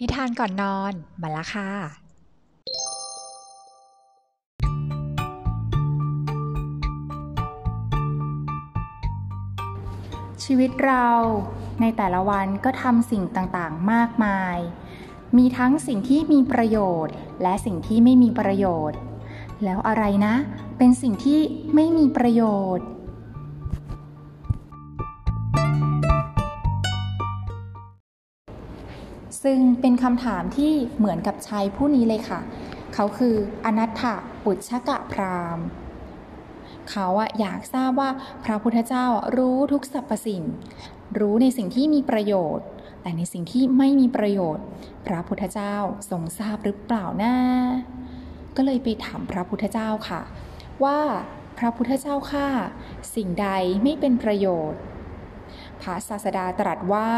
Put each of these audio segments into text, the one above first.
นิทานก่อนนอน มาละค่ะ ชีวิตเราในแต่ละวันก็ทำสิ่งต่างๆ มากมาย มีทั้งสิ่งที่มีประโยชน์ และสิ่งที่ไม่มีประโยชน์ แล้วอะไรนะ เป็นสิ่งที่ไม่มีประโยชน์ ซึ่งเป็นคำถามที่เหมือนกับชายผู้นี้เลยค่ะ เขาคืออนัตถปุชกะพรามณ์เขาอะอยากทราบว่าพระพุทธเจ้ารู้ทุกสรรพสิ่ง รู้ในสิ่งที่มีประโยชน์ แต่ในสิ่งที่ไม่มีประโยชน์ พระพุทธเจ้าทรงทราบหรือเปล่านะ ก็เลยไปถามพระพุทธเจ้าค่ะ ว่าพระพุทธเจ้าค่ะ สิ่งใดไม่เป็นประโยชน์ พระศาสดาตรัสว่า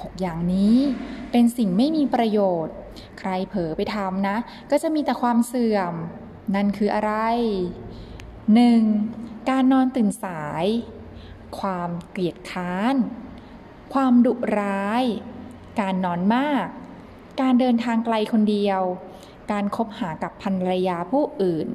หกอย่างนี้ เป็นสิ่งไม่มีประโยชน์ ใครเผลอไปทำนะ ก็จะมีแต่ความเสื่อม นั่นคืออะไร 1. การนอนตื่นสาย ความเกลียดค้าน ความดุร้าย การนอนมาก การเดินทางไกลคนเดียว การคบหากับภรรยาผู้อื่น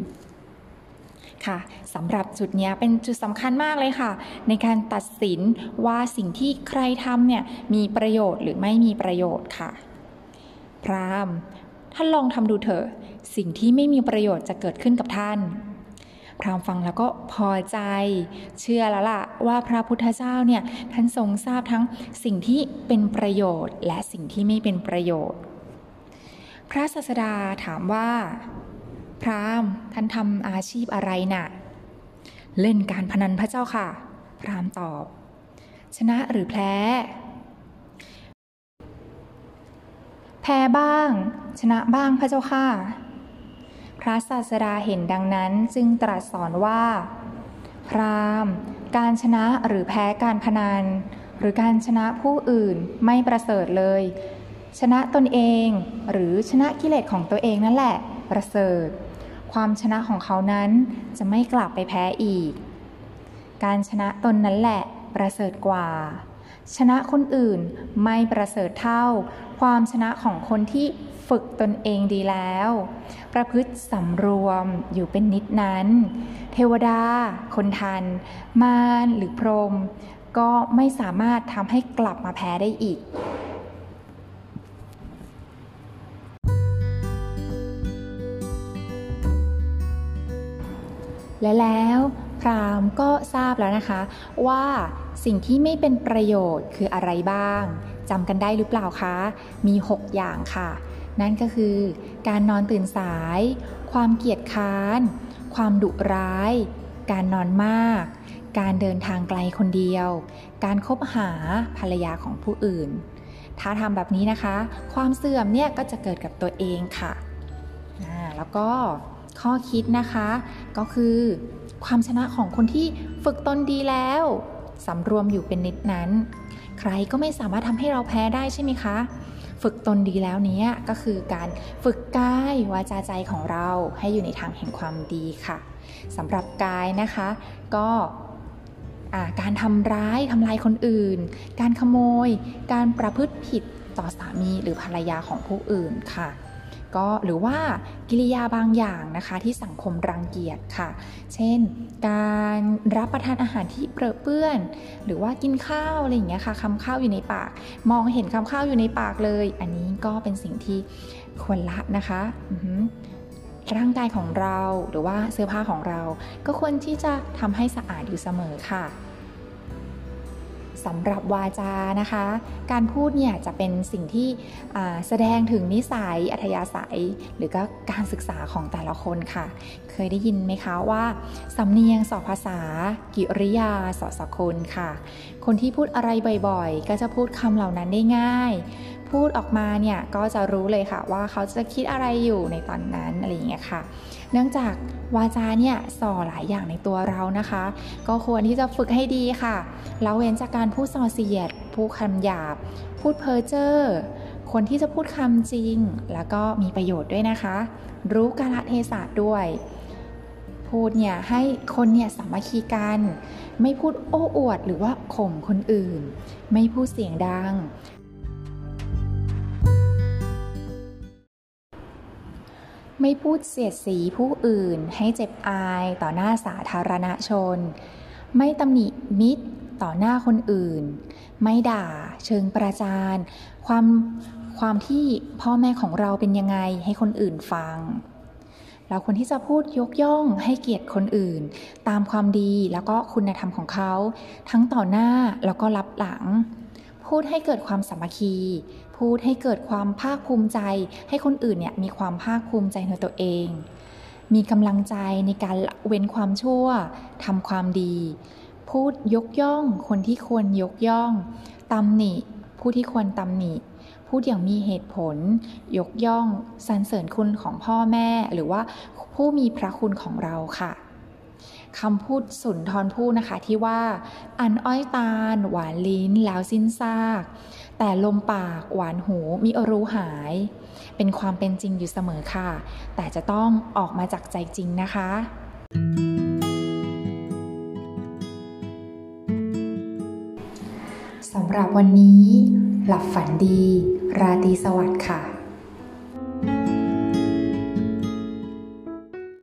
ค่ะสำหรับจุดนี้เป็นจุดสำคัญมากเลยค่ะ ในการตัดสินว่าสิ่งที่ใครทำเนี่ยมีประโยชน์หรือไม่มีประโยชน์ค่ะ พรามท่านลองทำดูเถอะ สิ่งที่ไม่มีประโยชน์จะเกิดขึ้นกับท่าน พรามฟังแล้วก็พอใจ เชื่อแล้วล่ะว่าพระพุทธเจ้าเนี่ยท่านทรงทราบทั้งสิ่งที่เป็นประโยชน์ และสิ่งที่ไม่เป็นประโยชน์ พระศาสดาถามว่า พรามท่านทำอาชีพอะไรนะ่ะ เล่นการพนันพระเจ้าค่ะ พรามตอบ ชนะหรือแพ้ แพ้บ้าง ชนะบ้างพระเจ้าค่ะ พระศาสดาเห็นดังนั้นจึงตรัสสอนว่า พรามการชนะหรือแพ้การพนัน หรือการชนะผู้อื่นไม่ประเสริฐเลย ชนะตนเองหรือชนะกิเลสของตัวเองนั่นแหละประเสริฐ ความชนะของเขานั้นจะไม่กลับไปแพ้อีก การชนะตนนั้นแหละประเสริฐกว่า ชนะคนอื่นไม่ประเสริฐเท่า ความชนะของคนที่ฝึกตนเองดีแล้ว ประพฤติสำรวมอยู่เป็นนิดนั้น เทวดา คนทัน มารหรือพรหมก็ไม่สามารถทำให้กลับมาแพ้ได้อีก และแล้วพรามก็ทราบแล้วนะคะ ว่าสิ่งที่ไม่เป็นประโยชน์คืออะไรบ้างจำกันได้หรือเปล่าคะ มี 6 อย่างค่ะ นั่นก็คือ การนอนตื่นสาย ความเกียจค้าน ความดุร้าย การนอนมาก การเดินทางไกลคนเดียว การคบหาภรรยาของผู้อื่น ถ้าทำแบบนี้นะคะ ความเสื่อมเนี่ยก็จะเกิดกับตัวเองค่ะ แล้วก็ ข้อคิดนะคะ ก็คือความชนะของคนที่ฝึกตนดีแล้วสำรวมอยู่เป็นนิดนั้น ใครก็ไม่สามารถทำให้เราแพ้ได้ใช่ไหมคะ ฝึกตนดีแล้วนี้ก็คือการฝึกกายวาจาใจของเราให้อยู่ในทางแห่งความดีค่ะสำหรับกายนะคะ ก็การทำร้ายทำลายคนอื่น การขโมย การประพฤติผิดต่อสามีหรือภรรยาของผู้อื่นค่ะ ก็หรือว่ากิริยาบางอย่างนะคะที่สังคมรังเกียจค่ะ เช่น การรับประทานอาหารที่เปรอะเปื้อน หรือว่ากินข้าวอะไรอย่างเงี้ยค่ะคำข้าวอยู่ในปาก มองเห็นคำข้าวอยู่ในปากเลย อันนี้ก็เป็นสิ่งที่ควรละนะคะร่างกายของเราหรือว่าเสื้อผ้าของเรา ก็ควรที่จะทำให้สะอาดอยู่เสมอค่ะ สำหรับวาจานะคะ การพูดเนี่ยจะเป็นสิ่งที่แสดงถึงนิสัยอัธยาศัย หรือก็การศึกษาของแต่ละคนค่ะ เคยได้ยินไหมคะว่าสำเนียงสอภาษา กิริยาสอสกุลค่ะ คนที่พูดอะไรบ่อยๆ ก็จะพูดคำเหล่านั้นได้ง่าย พูดออกมาเนี่ยก็จะรู้เลยค่ะว่าเขาจะคิดอะไรอยู่ในตอนนั้นอะไรอย่างเงี้ยค่ะ เนื่องจากวาจาเนี่ยส่อหลายอย่างในตัวเรานะคะ ก็ควรที่จะฝึกให้ดีค่ะแล้วเว้นจากการพูดส่อเสียดพูดคำหยาบ พูดเพ้อเจ้อคนที่จะพูดคำจริง แล้วก็มีประโยชน์ด้วยนะคะ รู้กาลเทศะด้วย พูดเนี่ยให้คนเนี่ยสามัคคีกัน ไม่พูดโอ้อวดหรือว่าข่มคนอื่น ไม่พูดเสียงดัง ไม่พูดเสียดสีผู้อื่นให้เจ็บอายต่อหน้าสาธารณชน ไม่ตำหนิมิตรต่อหน้าคนอื่น ไม่ด่าเชิงประจานความความที่พ่อแม่ของเราเป็นยังไงให้คนอื่นฟัง เราควรที่จะพูดยกย่องให้เกียรติคนอื่น ตามความดีแล้วก็คุณธรรมของเขา ทั้งต่อหน้าแล้วก็รับหลัง พูดให้เกิดความสามัคคี พูดให้เกิดความภาคภูมิใจ ให้คนอื่นเนี่ยมีความภาคภูมิใจในตัวเอง มีกำลังใจในการละเว้นความชั่วทำความดี พูดยกย่องคนที่ควรยกย่องตำหนิผู้ที่ควรตำหนิพูดอย่างมีเหตุผล ยกย่องสรรเสริญคุณของพ่อแม่ หรือว่าผู้มีพระคุณของเราค่ะ คำพูดสุนทรภู่นะคะที่ว่า อันอ้อยตาล หวานลิ้นแล้วสิ้นซาก แต่ลมปากหวานหูมิรู้หาย เป็นความเป็นจริงอยู่เสมอค่ะ แต่จะต้องออกมาจากใจจริงนะคะ สำหรับวันนี้ หลับฝันดี ราตรีสวัสดิ์ค่ะ